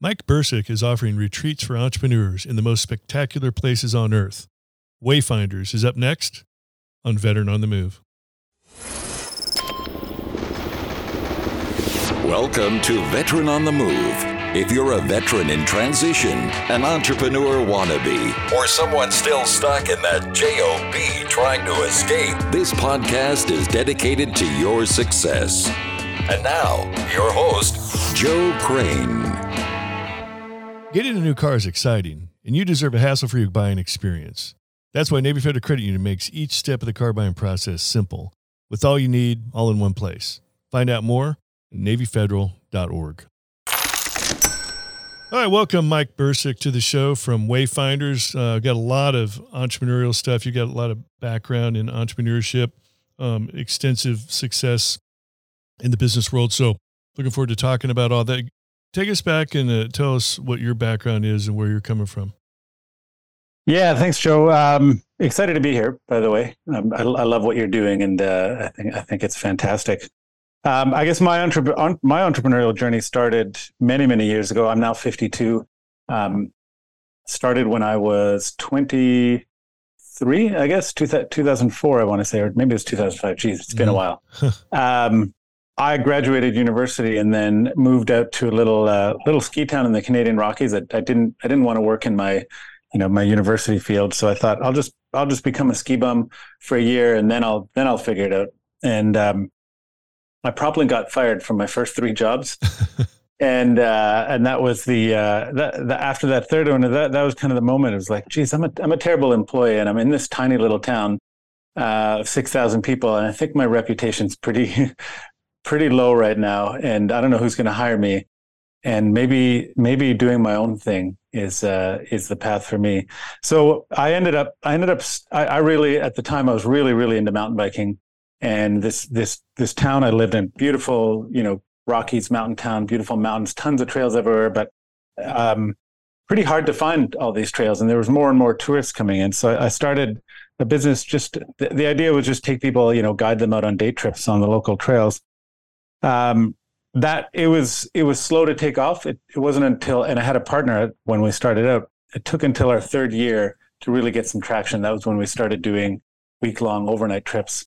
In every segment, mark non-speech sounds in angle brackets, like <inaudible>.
Mike Brcic is offering retreats for entrepreneurs in the most spectacular places on earth. Wayfinders is up next on Veteran on the Move. Welcome to Veteran on the Move. If you're a veteran in transition, an entrepreneur wannabe, or someone still stuck in that JOB trying to escape, this podcast is dedicated to your success. And now, your host, Joe Crane. Getting a new car is exciting, and you deserve a hassle free buying experience. That's why Navy Federal Credit Union makes each step of the car buying process simple, with all you need all in one place. Find out more at NavyFederal.org. All right, welcome Mike Brcic to the show from Wayfinders. Uh, got a lot of entrepreneurial stuff. You got a lot of background in entrepreneurship, um, extensive success in the business world. So, looking forward to talking about all that take us back and uh, tell us what your background is and where you're coming from. Yeah, thanks, Joe. Um, excited to be here. By the way, um, I, I, love what you're doing, and uh, I think I think it's fantastic. Um, I guess my entre- my entrepreneurial journey started many many years ago. I'm now 52. Um, started when I was 23, I guess, two, 2004. I want to say, or maybe it was 2005. Geez, it's been mm. a while. <laughs> Um, I graduated university and then moved out to a little uh, little ski town in the Canadian Rockies. I, I, didn't I didn't want to work in my you know my university field, so I thought I'll just I'll just become a ski bum for a year and then I'll then I'll figure it out. And um, I probably got fired from my first three jobs. <laughs> and uh, and that was the, uh, that, the after that third one that that was kind of the moment. It was like, geez, I'm a I'm a terrible employee, and I'm in this tiny little town uh, of six thousand people, and I think my reputation's pretty <laughs> pretty low right now, and I don't know who's going to hire me. And maybe maybe doing my own thing is uh, is the path for me. So I ended up I ended up I, I really at the time I was really really into mountain biking, and this this this town I lived in beautiful you know Rockies mountain town, beautiful mountains, tons of trails everywhere, but um, pretty hard to find all these trails. And there was more and more tourists coming in. So I started a business. Just the, the idea was just take people, you know, guide them out on day trips on the local trails um, that it was it was slow to take off. It, it wasn't until and I had a partner when we started out. It took until our third year to really get some traction. That was when we started doing week long overnight trips.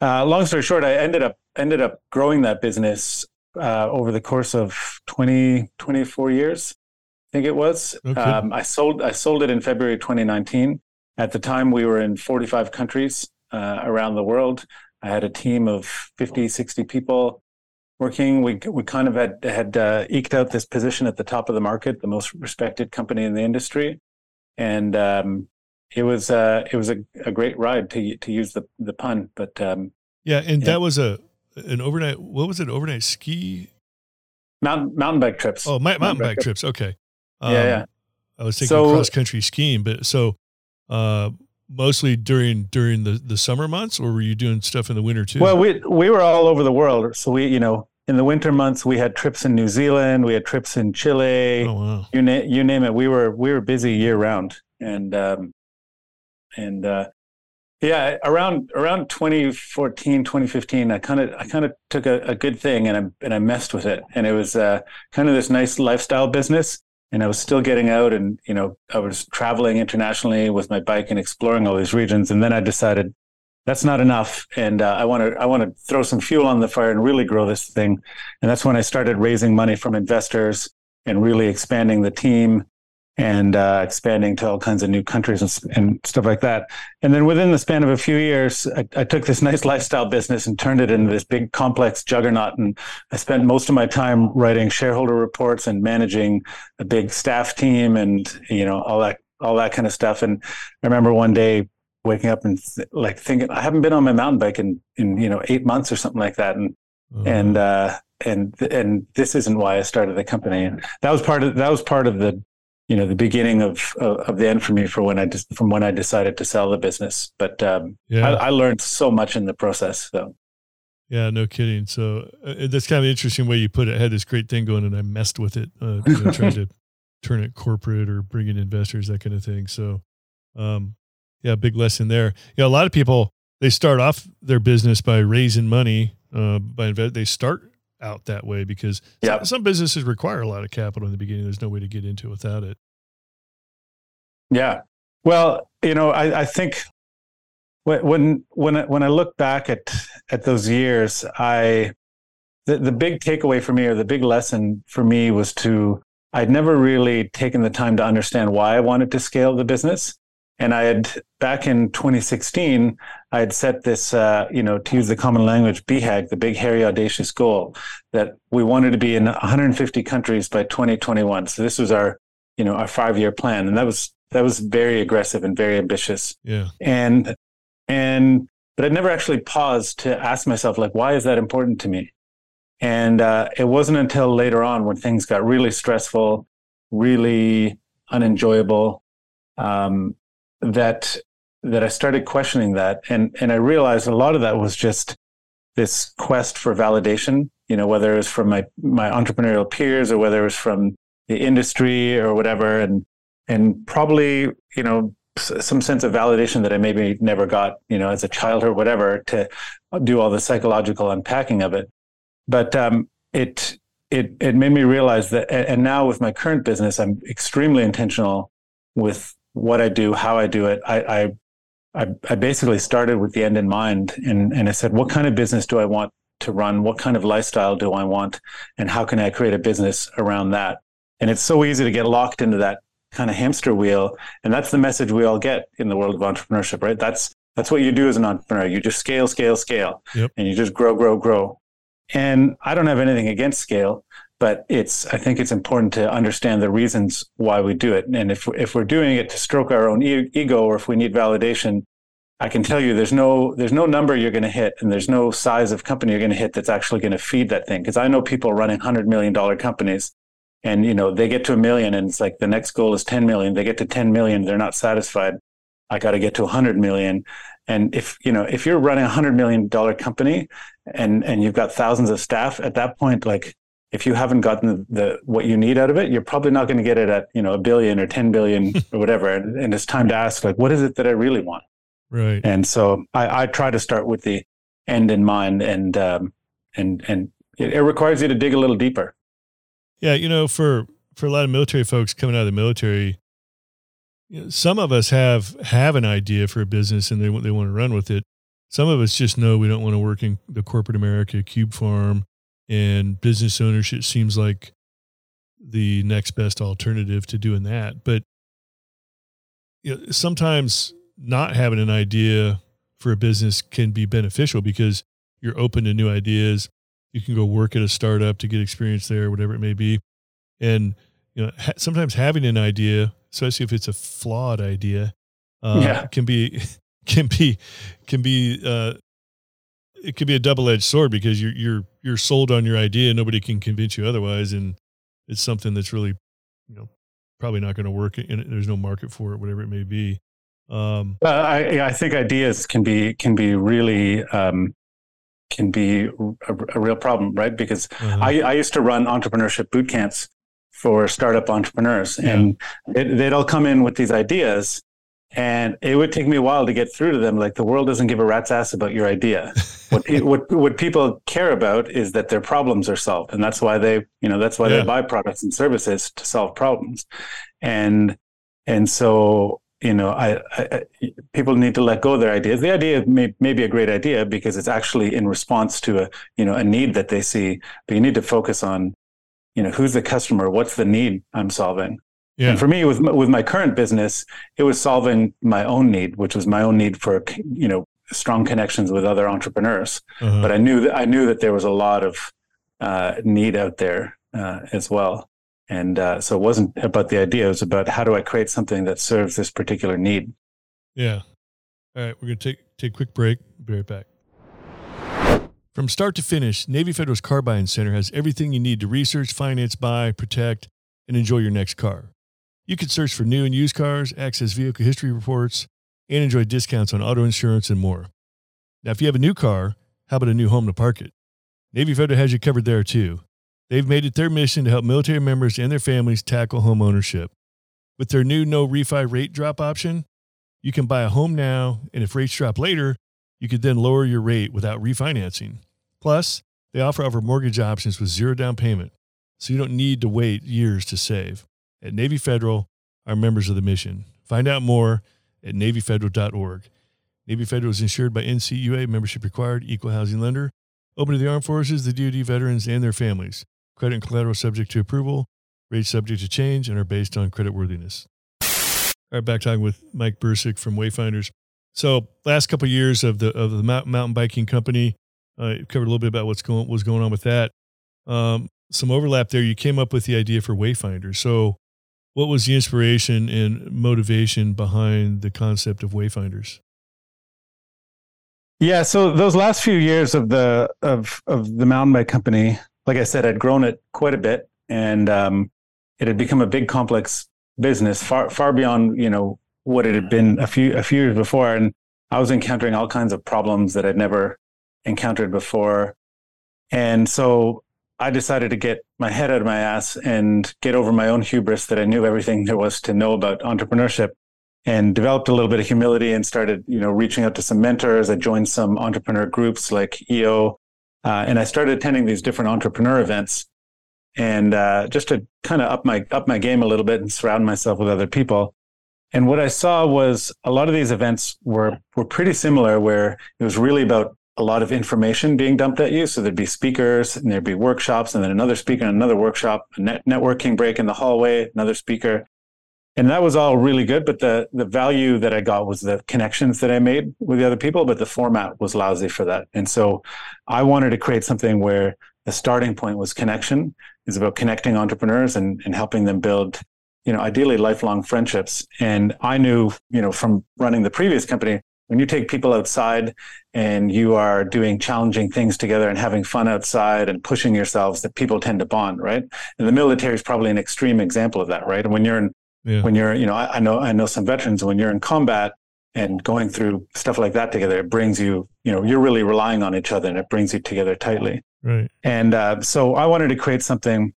Uh, long story short, I ended up ended up growing that business uh, over the course of 20, 24 years. I think it was. Okay. Um, I sold I sold it in February 2019. At the time, we were in 45 countries uh, around the world. I had a team of 50, 60 people working. We we kind of had had uh, eked out this position at the top of the market, the most respected company in the industry, and um, it was uh, it was a, a great ride to to use the the pun. But um, yeah, and yeah. that was a an overnight. What was it? Overnight ski. Mountain mountain bike trips. Oh, mountain, mountain bike, bike trips. trips. Okay. Um, yeah, yeah. I was thinking so, cross country skiing, but so uh, mostly during during the the summer months, or were you doing stuff in the winter too? Well, we we were all over the world. So we, you know, in the winter months, we had trips in New Zealand, we had trips in Chile. Oh, wow. You name you name it. We were we were busy year round, and um, and uh, yeah, around around 2014, 2015, I kind of I kind of took a, a, good thing and I and I messed with it, and it was uh, kind of this nice lifestyle business and I was still getting out and you know I was traveling internationally with my bike and exploring all these regions and then I decided that's not enough and uh, I want to I want to throw some fuel on the fire and really grow this thing. And that's when I started raising money from investors and really expanding the team and uh, expanding to all kinds of new countries and, and, stuff like that. And then within the span of a few years, I, I, took this nice lifestyle business and turned it into this big complex juggernaut. And I spent most of my time writing shareholder reports and managing a big staff team and you know all that all that kind of stuff. And I remember one day waking up and th- like thinking I haven't been on my mountain bike in in you know eight months or something like that. And mm-hmm. and uh, and and this isn't why I started the company. And that was part of that was part of the you know the beginning of, of, of the end for me for when I just from when I decided to sell the business. But um, yeah. I, I, learned so much in the process. So yeah, no kidding. So uh, that's kind of an interesting way you put it. I had this great thing going, and I messed with it, uh, you know, trying to <laughs> turn it corporate or bring in investors, that kind of thing. So um, yeah, big lesson there. Yeah, a lot of people they start off their business by raising money. Uh, by invest, they start out that way because Yeah. some, some businesses require a lot of capital in the beginning. There's no way to get into it without it. Yeah. Well, you know, I, I think when when when I, when I look back at at those years, I the, the big takeaway for me or the big lesson for me was to I'd never really taken the time to understand why I wanted to scale the business. And I had back in 2016, I had set this, uh, you know, to use the common language, BHAG, the big, hairy, audacious goal that we wanted to be in 150 countries by 2021. So this was our, you know, our five-year plan, and that was that was very aggressive and very ambitious. Yeah. And and but I never actually paused to ask myself, like, why is that important to me? And uh, it wasn't until later on when things got really stressful, really unenjoyable, um, that that I started questioning that, and and I realized a lot of that was just this quest for validation. You know, whether it was from my my entrepreneurial peers or whether it was from the industry or whatever, and and probably you know some sense of validation that I maybe never got, you know, as a child or whatever, to do all the psychological unpacking of it. But um, it it it made me realize that, and now with my current business, I'm extremely intentional with what I do, how I do it. I I, I, basically started with the end in mind, and and I said, what kind of business do I want to run? What kind of lifestyle do I want, and how can I create a business around that? And it's so easy to get locked into that kind of hamster wheel and that's the message we all get in the world of entrepreneurship right that's that's what you do as an entrepreneur you just scale scale scale Yep. and you just grow grow grow and i don't have anything against scale but it's i think it's important to understand the reasons why we do it. And if if we're doing it to stroke our own e- ego or if we need validation i can tell you there's no there's no number you're going to hit and there's no size of company you're going to hit that's actually going to feed that thing. Because i know people running 100 million dollar companies and you know they get to a million and it's like the next goal is 10 million. They get to 10 million they're not satisfied. I got to get to 100 million. And if you know if you're running a 100 million dollar company and and you've got thousands of staff at that point like if you haven't gotten the, the what you need out of it you're probably not going to get it at you know a billion or 10 billion <laughs> or whatever and, and it's time to ask like what is it that i really want Right. and so i, I try to start with the end in mind and um, and and it, it requires you to dig a little deeper Yeah, you know, for for a lot of military folks coming out of the military, you know, some of us have have an idea for a business and they want they want to run with it. Some of us just know we don't want to work in the corporate America cube farm, and business ownership seems like the next best alternative to doing that. But you know, sometimes not having an idea for a business can be beneficial because you're open to new ideas you can go work at a startup to get experience there, whatever it may be. And you know, ha- sometimes having an idea, especially if it's a flawed idea, uh, Yeah. can be <laughs> can be can be uh, it could be a double edged sword because you're you're you're sold on your idea. Nobody can convince you otherwise, and it's something that's really you know probably not going to work. And there's no market for it, whatever it may be. Um, Uh, I, I think ideas can be can be really um, can be a, a real problem, right? Because uh, I, I used to run entrepreneurship boot camps for startup entrepreneurs, and it, they'd all come in with these ideas, and it would take me a while to get through to them. Like the world doesn't give a rat's ass about your idea. what, pe- what what people care about is that their problems are solved, and that's why they you know that's why Yeah. they buy products and services to solve problems, and and so you know I, I, I people need to let go of their ideas. The idea may may be a great idea because it's actually in response to a you know a need that they see, but you need to focus on you know who's the customer, what's the need I'm solving. Yeah, And for me, with my- with my current business, it was solving my own need, which was my own need for you know strong connections with other entrepreneurs. uh-huh. But I knew that I knew that there was a lot of uh, need out there uh, as well, and uh, so it wasn't about the idea; it was about how do I create something that serves this particular need. Yeah. All right, we're going to take take a quick break. Be right back. From start to finish, Navy Federal's Car Buying Center has everything you need to research, finance, buy, protect, and enjoy your next car. You can search for new and used cars, access vehicle history reports, and enjoy discounts on auto insurance and more. Now, if you have a new car, how about a new home to park it? Navy Federal has you covered there too. They've made it their mission to help military members and their families tackle home ownership. With their new no refi rate drop option, you can buy a home now, and if rates drop later, you could then lower your rate without refinancing. Plus, They offer over mortgage options with zero down payment, so you don't need to wait years to save. At Navy Federal, are members of the mission. Find out more at NavyFederal.org. Navy Federal is insured by NCUA, membership required, equal housing lender, open to the armed forces, the DoD veterans, and their families. Credit and collateral subject to approval, rates subject to change, and are based on credit worthiness. All right, back talking with Mike Brcic from Wayfinders. So, last couple of years of the of the mountain biking company, uh, covered a little bit about what's going was going on with that. Um, some overlap there. You came up with the idea for Wayfinders. So, what was the inspiration and motivation behind the concept of Wayfinders? Yeah, so those last few years of the of of the mountain bike company, like I said, I'd grown it quite a bit, and um, it had become a big, complex business, far far beyond you know what it had been a few a few years before, and I was encountering all kinds of problems that I'd never encountered before, and so I decided to get my head out of my ass and get over my own hubris that I knew everything there was to know about entrepreneurship and developed a little bit of humility and started, you know, reaching out to some mentors. I joined some entrepreneur groups like EO, uh, and I started attending these different entrepreneur events, and uh, just to kind of up my up my game a little bit and surround myself with other people. And what I saw was a lot of these events were were pretty similar, where it was really about a lot of information being dumped at you. So there'd be speakers and there'd be workshops and then another speaker and another workshop, a net- networking break in the hallway, another speaker. And that was all really good. But the, the value that I got was the connections that I made with the other people, but the format was lousy for that. And so I wanted to create something where the starting point was connection. is about connecting entrepreneurs and, and helping them build, you know, ideally lifelong friendships. And I knew, you know, from running the previous company, when you take people outside and you are doing challenging things together and having fun outside and pushing yourselves that people tend to bond right? And the military is probably an extreme example of that right? And when you're in yeah. when you're you know I, I, know i know some veterans when you're in combat and going through stuff like that together it brings you you know you're really relying on each other and it brings you together tightly. Right. And uh, so i wanted to create something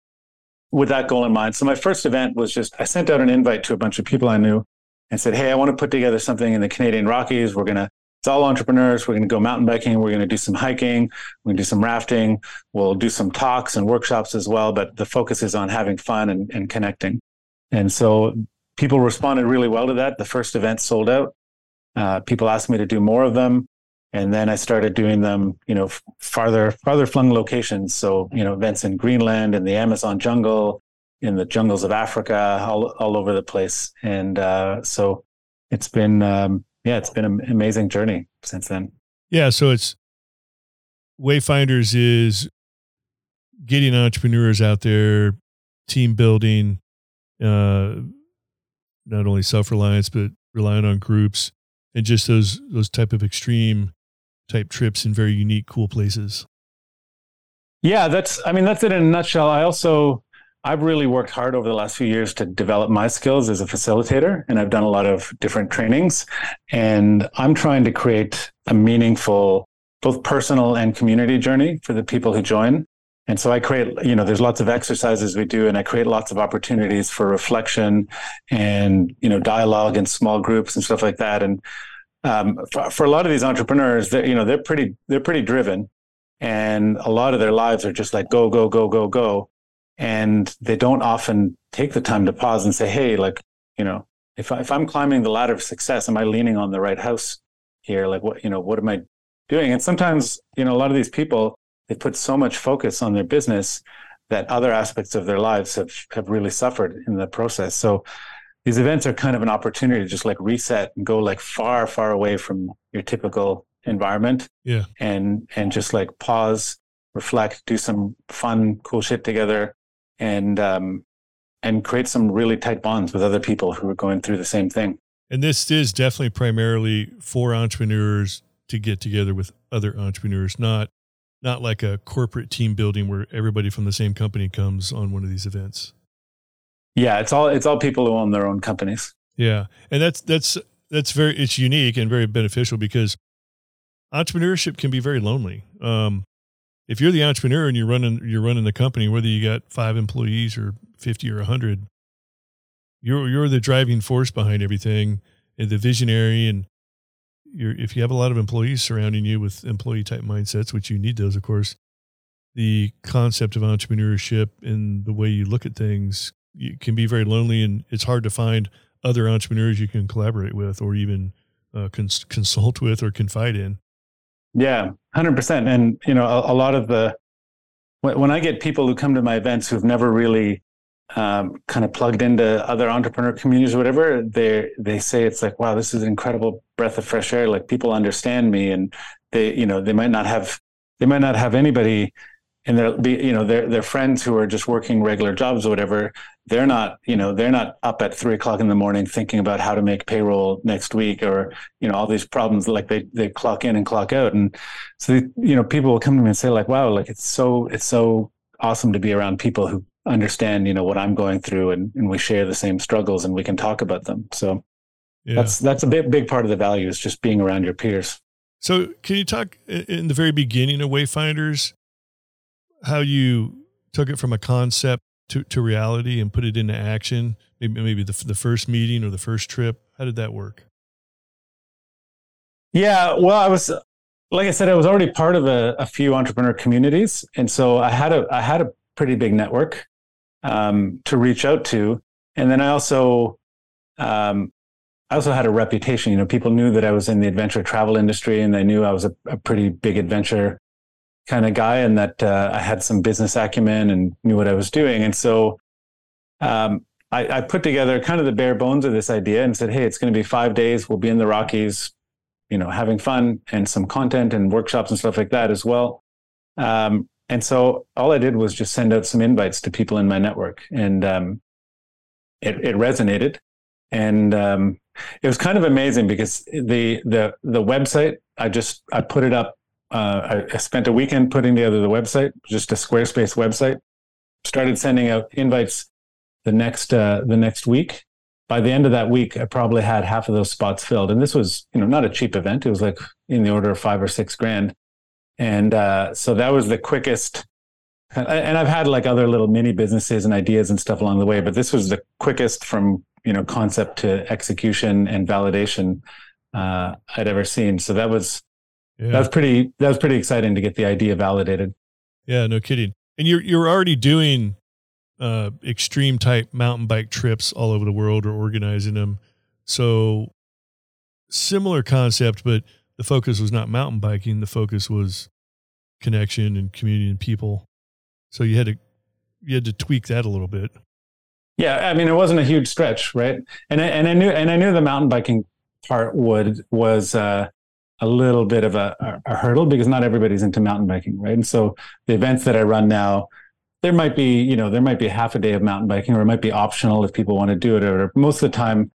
with that goal in mind. So my first event was just i sent out an invite to a bunch of people i knew and said, Hey, I want to put together something in the Canadian Rockies. We're going to, it's all entrepreneurs. We're going to go mountain biking. We're going to do some hiking. We're going to do some rafting. We'll do some talks and workshops as well. But the focus is on having fun and, and connecting. And so people responded really well to that. The first event sold out. Uh, people asked me to do more of them. And then I started doing them, you know, farther, farther flung locations. So, you know, events in Greenland and the Amazon jungle, in the jungles of Africa, all, all over the place. And uh, so it's been, um, yeah, it's been an amazing journey since then. Yeah. So it's Wayfinders is getting entrepreneurs out there, team building, uh, not only self reliance, but relying on groups and just those, those type of extreme type trips in very unique, cool places. Yeah, that's, I mean, that's it in a nutshell. I also, I've really worked hard over the last few years to develop my skills as a facilitator, and I've done a lot of different trainings. And I'm trying to create a meaningful, both personal and community journey for the people who join. And so I create, you know, there's lots of exercises we do, and I create lots of opportunities for reflection and, you know, dialogue in small groups and stuff like that. And um, for, for a lot of these entrepreneurs, they're, you know, they're pretty, they're pretty driven, and a lot of their lives are just like go, go, go, go, go and they don't often take the time to pause and say, "Hey, like, you know, if I, if I'm climbing the ladder of success, am I leaning on the right house here? Like, what you know, what am I doing?" And sometimes, you know, a lot of these people they put so much focus on their business that other aspects of their lives have have really suffered in the process. So these events are kind of an opportunity to just like reset and go like far, far away from your typical environment. Yeah. And and just like pause, reflect, do some fun, cool shit together, and um, and create some really tight bonds with other people who are going through the same thing. And this is definitely primarily for entrepreneurs to get together with other entrepreneurs, not not like a corporate team building where everybody from the same company comes on one of these events. Yeah, it's all it's all people who own their own companies. Yeah. And that's that's that's very it's unique and very beneficial because entrepreneurship can be very lonely. Um, if you're the entrepreneur and you're running you're running the company, whether you got five employees or fifty or hundred, you're you're the driving force behind everything and the visionary and you're if you have a lot of employees surrounding you with employee type mindsets, which you need those of course, the concept of entrepreneurship and the way you look at things can be very lonely and it's hard to find other entrepreneurs you can collaborate with or even uh, cons- consult with or confide in. Yeah, 100%. And, you know, a, a, lot of the, when I get people who come to my events who've never really um, kind of plugged into other entrepreneur communities or whatever, they they say it's like, wow, this is an incredible breath of fresh air. Like people understand me, and they, you know, they might not have they might not have anybody and they'll be you know their their friends who are just working regular jobs or whatever they're not you know they're not up at three o'clock in the morning thinking about how to make payroll next week or you know all these problems like they they clock in and clock out. And so you know people will come to me and say like wow like it's so it's so awesome to be around people who understand you know what i'm going through and, and we share the same struggles and we can talk about them. So yeah. that's that's a big big part of the value is just being around your peers. So can you talk in the very beginning of wayfinders how you took it from a concept to, to reality and put it into action? Maybe, maybe the, the first meeting or the first trip. How did that work? Yeah, well, I was, like I said, I was already part of a, a few entrepreneur communities, and so I had a I had a pretty big network um, to reach out to, and then I also um, I also had a reputation. You know, people knew that I was in the adventure travel industry, and they knew I was a, a pretty big adventure kind of guy and that uh, I had some business acumen and knew what I was doing. And so um, I, I, put together kind of the bare bones of this idea and said, hey, it's going to be five days. We'll be in the Rockies, you know, having fun and some content and workshops and stuff like that as well. Um, and so all I did was just send out some invites to people in my network, and um, it, it resonated. And um, it was kind of amazing because the the the website I just I put it up uh, I, I, spent a weekend putting together the website, just a Squarespace website. Started sending out invites the next uh, the next week. By the end of that week, I probably had half of those spots filled, and this was you know not a cheap event. It was like in the order of five or six grand, and uh, so that was the quickest. And I've had like other little mini businesses and ideas and stuff along the way, but this was the quickest from you know concept to execution and validation uh, I'd ever seen. So that was yeah. That's pretty. That was pretty exciting to get the idea validated. Yeah, no kidding. And you're you're already doing uh, extreme type mountain bike trips all over the world or organizing them. So similar concept, but the focus was not mountain biking. The focus was connection and community and people. So you had to you had to tweak that a little bit. Yeah, I mean it wasn't a huge stretch, right? And I, and I knew and I knew the mountain biking part would was uh, a little bit of a, a, hurdle because not everybody's into mountain biking, right? And so the events that I run now, there might be, you know, there might be half a day of mountain biking, or it might be optional if people want to do it. Or most of the time,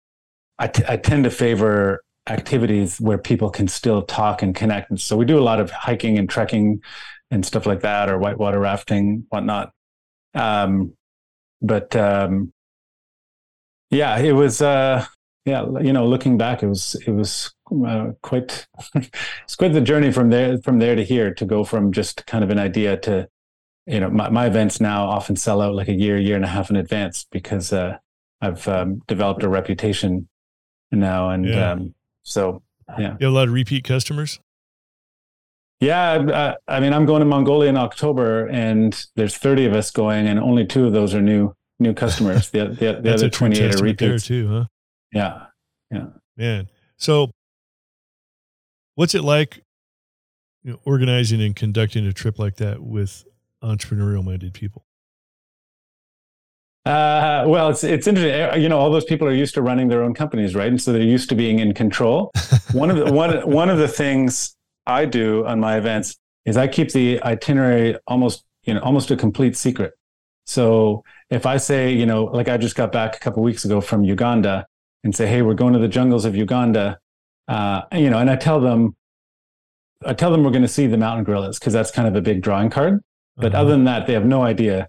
I, t- I tend to favor activities where people can still talk and connect. And so we do a lot of hiking and trekking and stuff like that, or whitewater rafting, whatnot. Um, but um, yeah, it was. Uh, yeah, you know, looking back, it was it was uh, quite <laughs> it's quite the journey from there from there to here to go from just kind of an idea to you know my, my events now often sell out like a year year and a half in advance because uh, I've um, developed a reputation now and yeah. um, so yeah. You have a lot of repeat customers? Yeah uh, I mean I'm going to Mongolia in October and there's 30 of us going and only two of those are new new customers. The, the, the <laughs> other 28 are repeats. too huh yeah yeah man so What's it like you know, organizing and conducting a trip like that with entrepreneurial minded people? Uh, well, it's it's interesting. Uh, you know, all those people are used to running their own companies, right? And so they're used to being in control. <laughs> one of the one one of the things I do on my events is I keep the itinerary almost you know almost a complete secret. So if I say, you know, like I just got back a couple weeks ago from Uganda and say, hey, we're going to the jungles of Uganda, uh, you know, and I tell them, I tell them we're going to see the mountain gorillas because that's kind of a big drawing card. But uh-huh. other than that, they have no idea.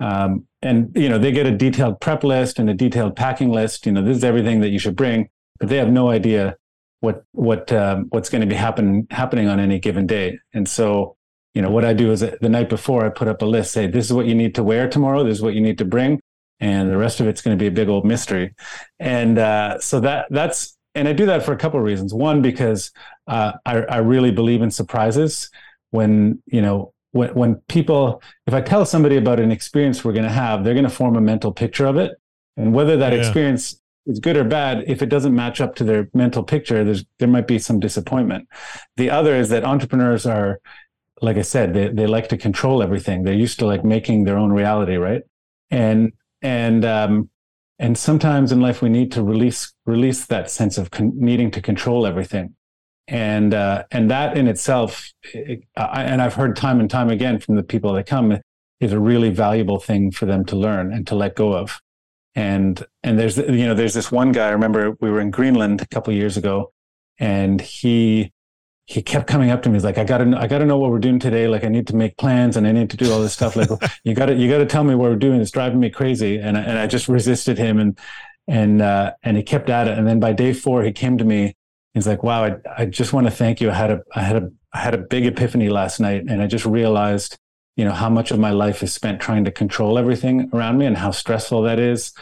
Um, and you know, they get a detailed prep list and a detailed packing list. You know, this is everything that you should bring, but they have no idea what what um, what's going to be happen happening on any given day. And so, you know, what I do is the night before I put up a list. Say, this is what you need to wear tomorrow. This is what you need to bring, and the rest of it's going to be a big old mystery. And uh, so that that's and I do that for a couple of reasons. One, because uh, I, I really believe in surprises. When you know when, when people, if I tell somebody about an experience we're going to have, they're going to form a mental picture of it. And whether that yeah. experience is good or bad, if it doesn't match up to their mental picture, there's, there might be some disappointment. The other is that entrepreneurs are, like I said, they, they like to control everything. They're used to like making their own reality, right? And, and, um, and sometimes in life we need to release release that sense of con- needing to control everything and uh, and that in itself, it, I, and I've heard time and time again from the people that come, is a really valuable thing for them to learn and to let go of. And and there's you know there's this one guy. I remember we were in Greenland a couple years ago, and he he kept coming up to me. He's like, I gotta I gotta know what we're doing today. Like I need to make plans and I need to do all this stuff. Like <laughs> you gotta you gotta tell me what we're doing. It's driving me crazy. And I, and I just resisted him and and uh, and he kept at it. And then by day four, he came to me he's like, wow, I, I just want to thank you. I had a, I had a, I had a big epiphany last night and I just realized, you know, how much of my life is spent trying to control everything around me and how stressful that is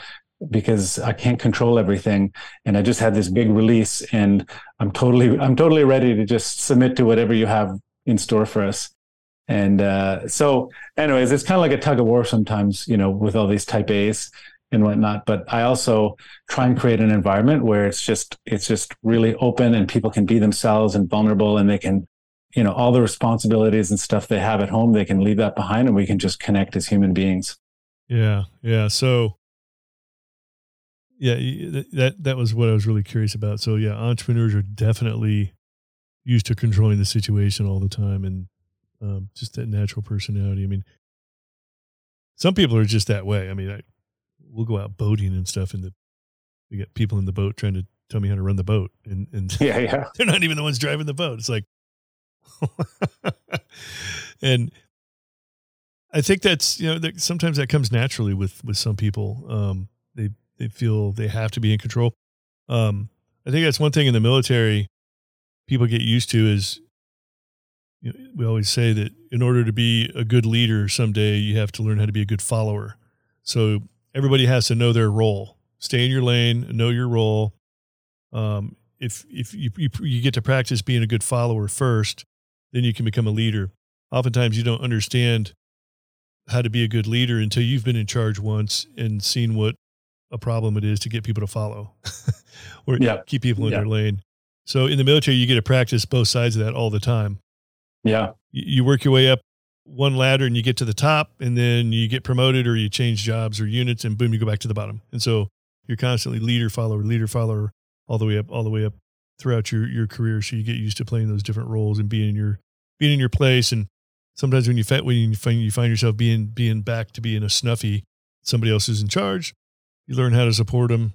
because I can't control everything. And I just had this big release and I'm totally, I'm totally ready to just submit to whatever you have in store for us. And uh, so, anyways, it's kind of like a tug of war sometimes, you know, with all these type A's and whatnot. But I also try and create an environment where it's just it's just really open and people can be themselves and vulnerable and they can, you know, all the responsibilities and stuff they have at home, they can leave that behind and we can just connect as human beings. Yeah. Yeah. So yeah, that that was what I was really curious about. So yeah, entrepreneurs are definitely used to controlling the situation all the time and um, just that natural personality. I mean, some people are just that way. I mean, I, we'll go out boating and stuff and the we get people in the boat trying to tell me how to run the boat and and <laughs> yeah yeah <laughs> they're not even the ones driving the boat it's like <laughs> and i think that's you know that sometimes that comes naturally with with some people um they they feel they have to be in control um i think that's one thing in the military people get used to is you know, we always say that in order to be a good leader someday you have to learn how to be a good follower so everybody has to know their role. Stay in your lane, know your role. Um, if if you, you, you get to practice being a good follower first, then you can become a leader. Oftentimes, you don't understand how to be a good leader until you've been in charge once and seen what a problem it is to get people to follow <laughs> or yeah. keep people in yeah. their lane. So in the military, you get to practice both sides of that all the time. Yeah. You work your way up one ladder and you get to the top and then you get promoted or you change jobs or units and boom, you go back to the bottom. And so you're constantly leader, follower, leader, follower, all the way up, all the way up throughout your, your career. So you get used to playing those different roles and being in your, being in your place. And sometimes when you, when you find, you find yourself being, being back to being a snuffy, somebody else is in charge, you learn how to support them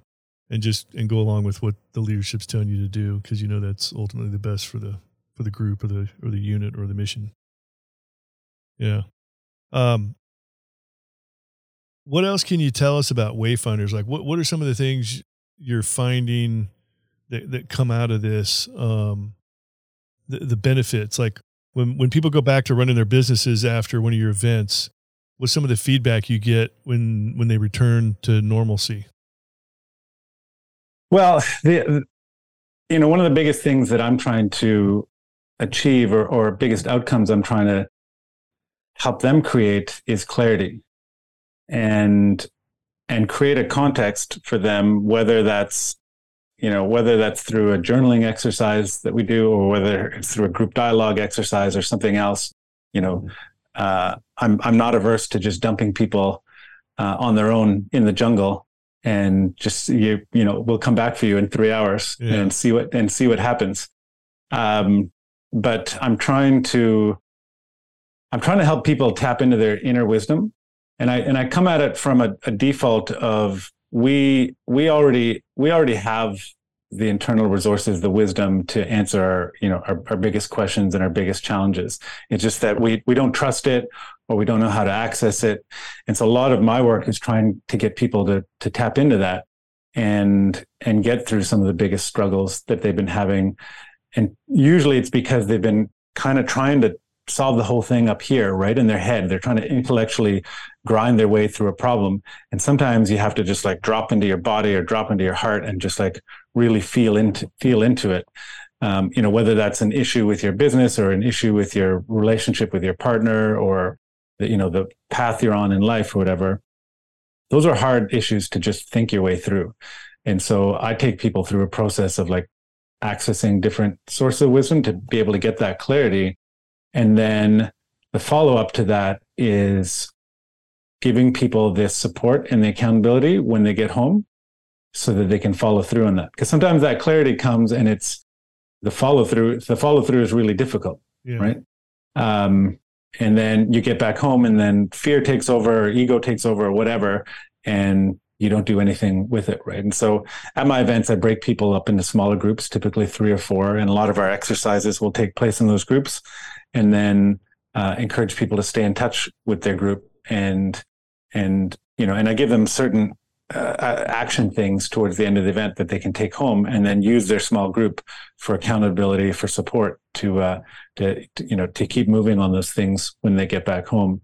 and just, and go along with what the leadership's telling you to do. Cause you know, that's ultimately the best for the, for the group or the, or the unit or the mission. Yeah. Um, what else can you tell us about wayfinders? Like, what what are some of the things you're finding that that come out of this? Um, the the benefits, like when when people go back to running their businesses after one of your events, what's some of the feedback you get when when they return to normalcy? Well, the you know one of the biggest things that I'm trying to achieve, or or biggest outcomes I'm trying to help them create is clarity and and create a context for them whether that's you know whether that's through a journaling exercise that we do or whether it's through a group dialogue exercise or something else you know uh, i'm i'm not averse to just dumping people uh, on their own in the jungle and just you you know we'll come back for you in three hours yeah. and see what and see what happens um, but i'm trying to I'm trying to help people tap into their inner wisdom. And I and I come at it from a, a default of we we already we already have the internal resources, the wisdom to answer our, you know, our, our biggest questions and our biggest challenges. It's just that we we don't trust it or we don't know how to access it. And so a lot of my work is trying to get people to to tap into that and and get through some of the biggest struggles that they've been having. And usually it's because they've been kind of trying to solve the whole thing up here, right in their head. They're trying to intellectually grind their way through a problem. And sometimes you have to just like drop into your body or drop into your heart and just like really feel into feel into it. Um, you know, whether that's an issue with your business or an issue with your relationship with your partner or the, you know the path you're on in life or whatever. Those are hard issues to just think your way through. And so I take people through a process of like accessing different sources of wisdom to be able to get that clarity. And then the follow up to that is giving people this support and the accountability when they get home so that they can follow through on that. Because sometimes that clarity comes and it's the follow through, the follow through is really difficult, yeah. right? Um, and then you get back home and then fear takes over or ego takes over or whatever. And you don't do anything with it, right? And so at my events, I break people up into smaller groups, typically three or four, and a lot of our exercises will take place in those groups, and then uh, encourage people to stay in touch with their group and and you know, and I give them certain uh, action things towards the end of the event that they can take home and then use their small group for accountability for support to uh to, to you know to keep moving on those things when they get back home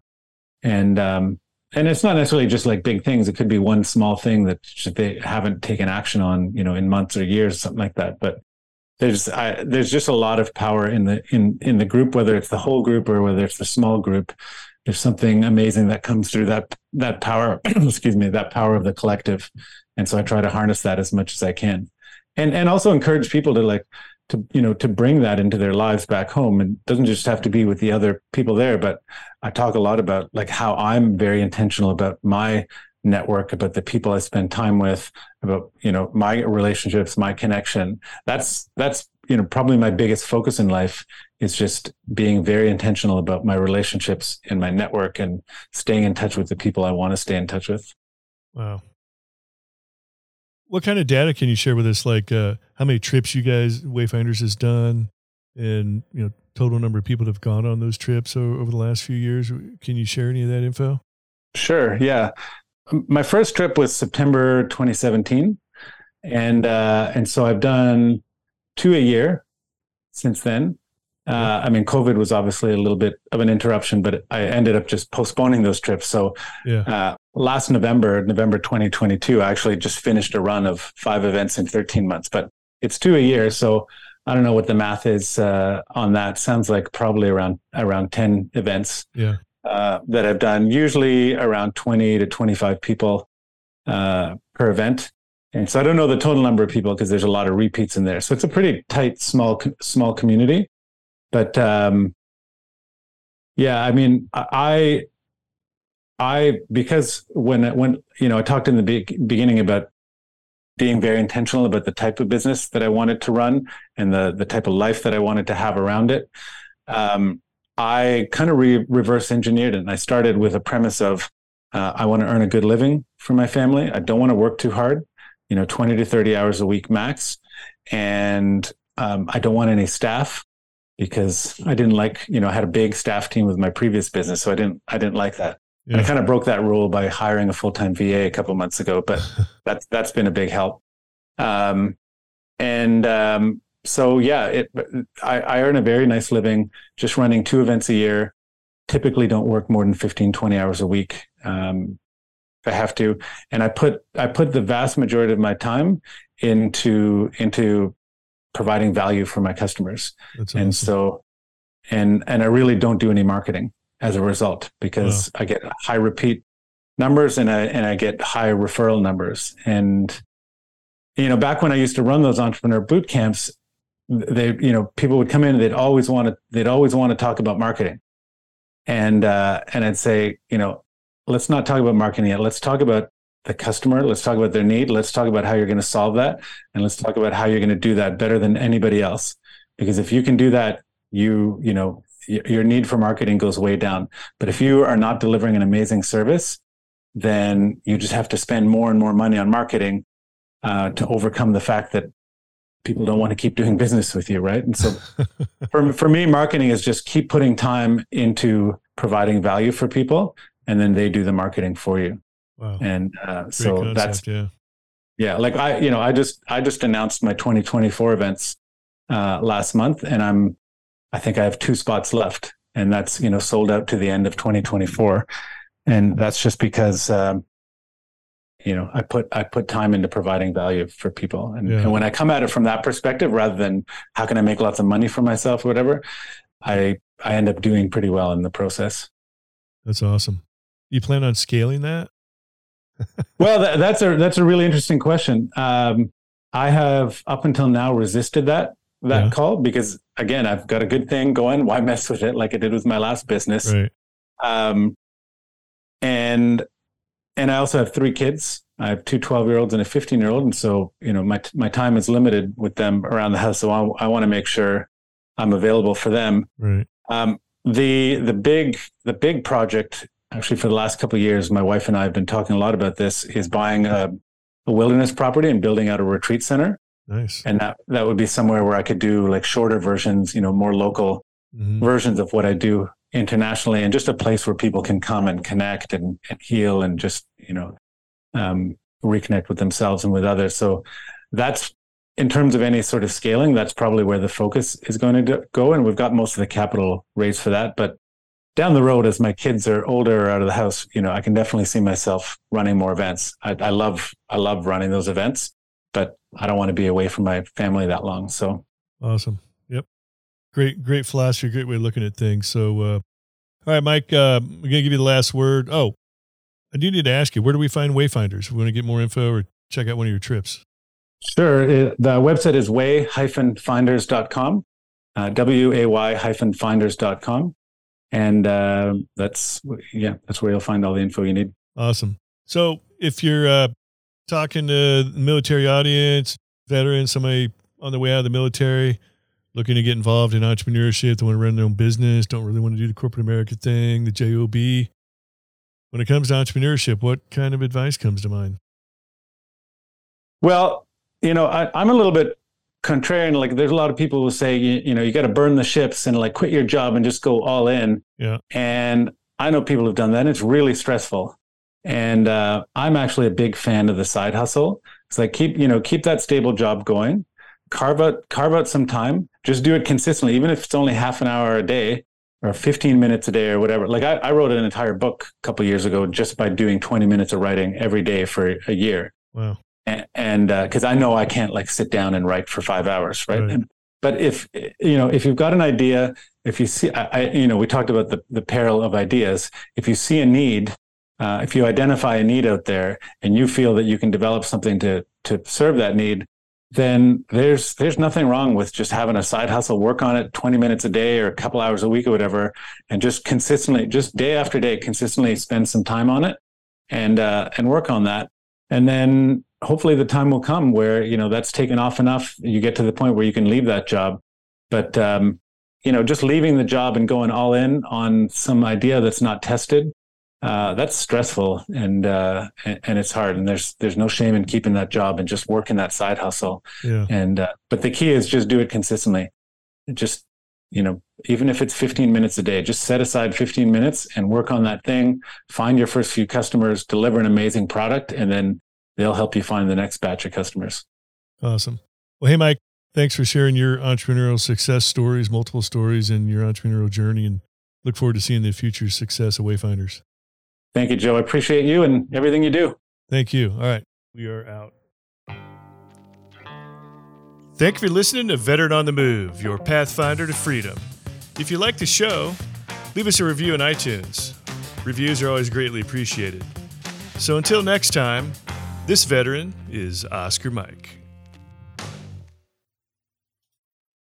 and um and it's not necessarily just like big things. It could be one small thing that they haven't taken action on, you know, in months or years, something like that. But there's I, there's just a lot of power in the in in the group, whether it's the whole group or whether it's the small group. There's something amazing that comes through that that power. <clears throat> excuse me, that power of the collective, and so I try to harness that as much as I can, and and also encourage people to like to you know to bring that into their lives back home. And doesn't just have to be with the other people there but i talk a lot about like how i'm very intentional about my network about the people i spend time with about you know my relationships my connection. That's that's you know probably my biggest focus in life is just being very intentional about my relationships and my network and staying in touch with the people i want to stay in touch with wow what kind of data can you share with us? Like uh, how many trips you guys Wayfinders has done, and you know total number of people that have gone on those trips over, over the last few years. Can you share any of that info? Sure. Yeah, my first trip was September 2017, and uh, and so I've done two a year since then. Uh, I mean, COVID was obviously a little bit of an interruption, but I ended up just postponing those trips. So yeah. uh, last November, November 2022, I actually just finished a run of five events in 13 months, but it's two a year. So I don't know what the math is uh, on that. Sounds like probably around around 10 events yeah. Uh, that I've done, usually around 20 to 25 people uh, per event. And so I don't know the total number of people because there's a lot of repeats in there. So it's a pretty tight, small, small community. But um, yeah, I mean, I, I because when when you know I talked in the be- beginning about being very intentional about the type of business that I wanted to run and the the type of life that I wanted to have around it. Um, I kind of re- reverse engineered it, and I started with a premise of uh, I want to earn a good living for my family. I don't want to work too hard, you know, twenty to thirty hours a week max, and um, I don't want any staff because I didn't like, you know, I had a big staff team with my previous business, so I didn't, I didn't like that. Yeah. I kind of broke that rule by hiring a full time VA a couple months ago, but <laughs> that's that's been a big help. Um, and um, so yeah, it, I, I earn a very nice living just running two events a year. Typically, don't work more than 15, 20 hours a week. Um, I have to, and I put I put the vast majority of my time into into providing value for my customers. Awesome. And so, and, and I really don't do any marketing as a result because wow. I get high repeat numbers and I, and I get high referral numbers. And, you know, back when I used to run those entrepreneur boot camps, they, you know, people would come in and they'd always want to, they'd always want to talk about marketing. And, uh, and I'd say, you know, let's not talk about marketing yet. Let's talk about the customer. Let's talk about their need. Let's talk about how you're going to solve that. And let's talk about how you're going to do that better than anybody else. Because if you can do that, you, you know, your need for marketing goes way down. But if you are not delivering an amazing service, then you just have to spend more and more money on marketing uh, to overcome the fact that people don't want to keep doing business with you, right? And so, <laughs> for for me, marketing is just keep putting time into providing value for people, and then they do the marketing for you. Wow. And uh, so concept, that's yeah. yeah, like I, you know, I just I just announced my 2024 events uh, last month, and I'm I think I have two spots left, and that's you know sold out to the end of 2024, and that's just because um, you know, I put I put time into providing value for people, and, Yeah. and when I come at it from that perspective, rather than how can I make lots of money for myself or whatever, I I end up doing pretty well in the process. That's awesome. You plan on scaling that? <laughs> Well, that, that's a that's a really interesting question. Um, I have up until now resisted that that Yeah. call because again, I've got a good thing going. Why mess with it like I did with my last business? Right. Um, and and I also have three kids. I have two 12 year olds and a 15 year old, and so you know my my time is limited with them around the house. So I, I want to make sure I'm available for them. Right. Um, the the big the big project actually for the last couple of years, my wife and I have been talking a lot about this. Is buying a, a wilderness property and building out a retreat center, Nice. and that that would be somewhere where I could do like shorter versions, you know, more local Mhm. versions of what I do internationally, and just a place where people can come and connect and, and heal and just you know um, reconnect with themselves and with others. So that's in terms of any sort of scaling, that's probably where the focus is going to go, and we've got most of the capital raised for that. But down the road, as my kids are older or out of the house, you know, I can definitely see myself running more events. I, I love I love running those events, but I don't want to be away from my family that long. So Awesome. Yep. Great, great philosophy. Great way of looking at things. So, uh, all right, Mike, uh, we're going to give you the last word. Oh, I do need to ask you, where do we find Wayfinders? We want to get more info or check out one of your trips. Sure. It- the website is way-finders.com, uh, W-A-Y-finders.com. And uh, that's, yeah, that's where you'll find all the info you need. Awesome. So if you're uh, talking to the military audience, veterans, somebody on the way out of the military, looking to get involved in entrepreneurship, they want to run their own business, don't really want to do the corporate America thing, the JOB. When it comes to entrepreneurship, what kind of advice comes to mind? Well, you know, I, I'm a little bit contrarian. Like, there's a lot of people who say, you, you know, you got to burn the ships and like quit your job and just go all in. Yeah. And I know people who've done that. And it's really stressful. And uh, I'm actually a big fan of the side hustle. It's like keep, you know, keep that stable job going. Carve out, carve out some time. Just do it consistently, even if it's only half an hour a day or 15 minutes a day or whatever. Like I, I wrote an entire book a couple years ago just by doing 20 minutes of writing every day for a year Wow. And- because I know I can't like sit down and write for five hours, right? Right. And, but if you know, if you've got an idea, if you see, I, I you know, we talked about the the peril of ideas. If you see a need, uh, if you identify a need out there, and you feel that you can develop something to to serve that need, then there's there's nothing wrong with just having a side hustle, work on it 20 minutes a day or a couple hours a week or whatever, and just consistently, just day after day, consistently spend some time on it, and uh, and work on that and then hopefully the time will come where you know that's taken off enough. You get to the point where you can leave that job. But um, you know just leaving the job and going all in on some idea that's not tested uh, that's stressful and, uh, and and it's hard. And there's there's no shame in keeping that job and just working that side hustle. Yeah. and uh, but the key is just do it consistently. Just you know even if it's 15 minutes a day just set aside 15 minutes and work on that thing. Find your first few customers deliver an amazing product and then they'll help you find the next batch of customers Awesome. Well, hey, Mike, thanks for sharing your entrepreneurial success stories, multiple stories, and your entrepreneurial journey. And look forward to seeing the future success of Wayfinders. thank you joe i appreciate you and everything you do Thank you. All right. We are out. Thank you for listening to Veteran on the Move, your pathfinder to freedom. If you like the show, leave us a review on iTunes. Reviews are always greatly appreciated. So until next time, this veteran is Oscar Mike.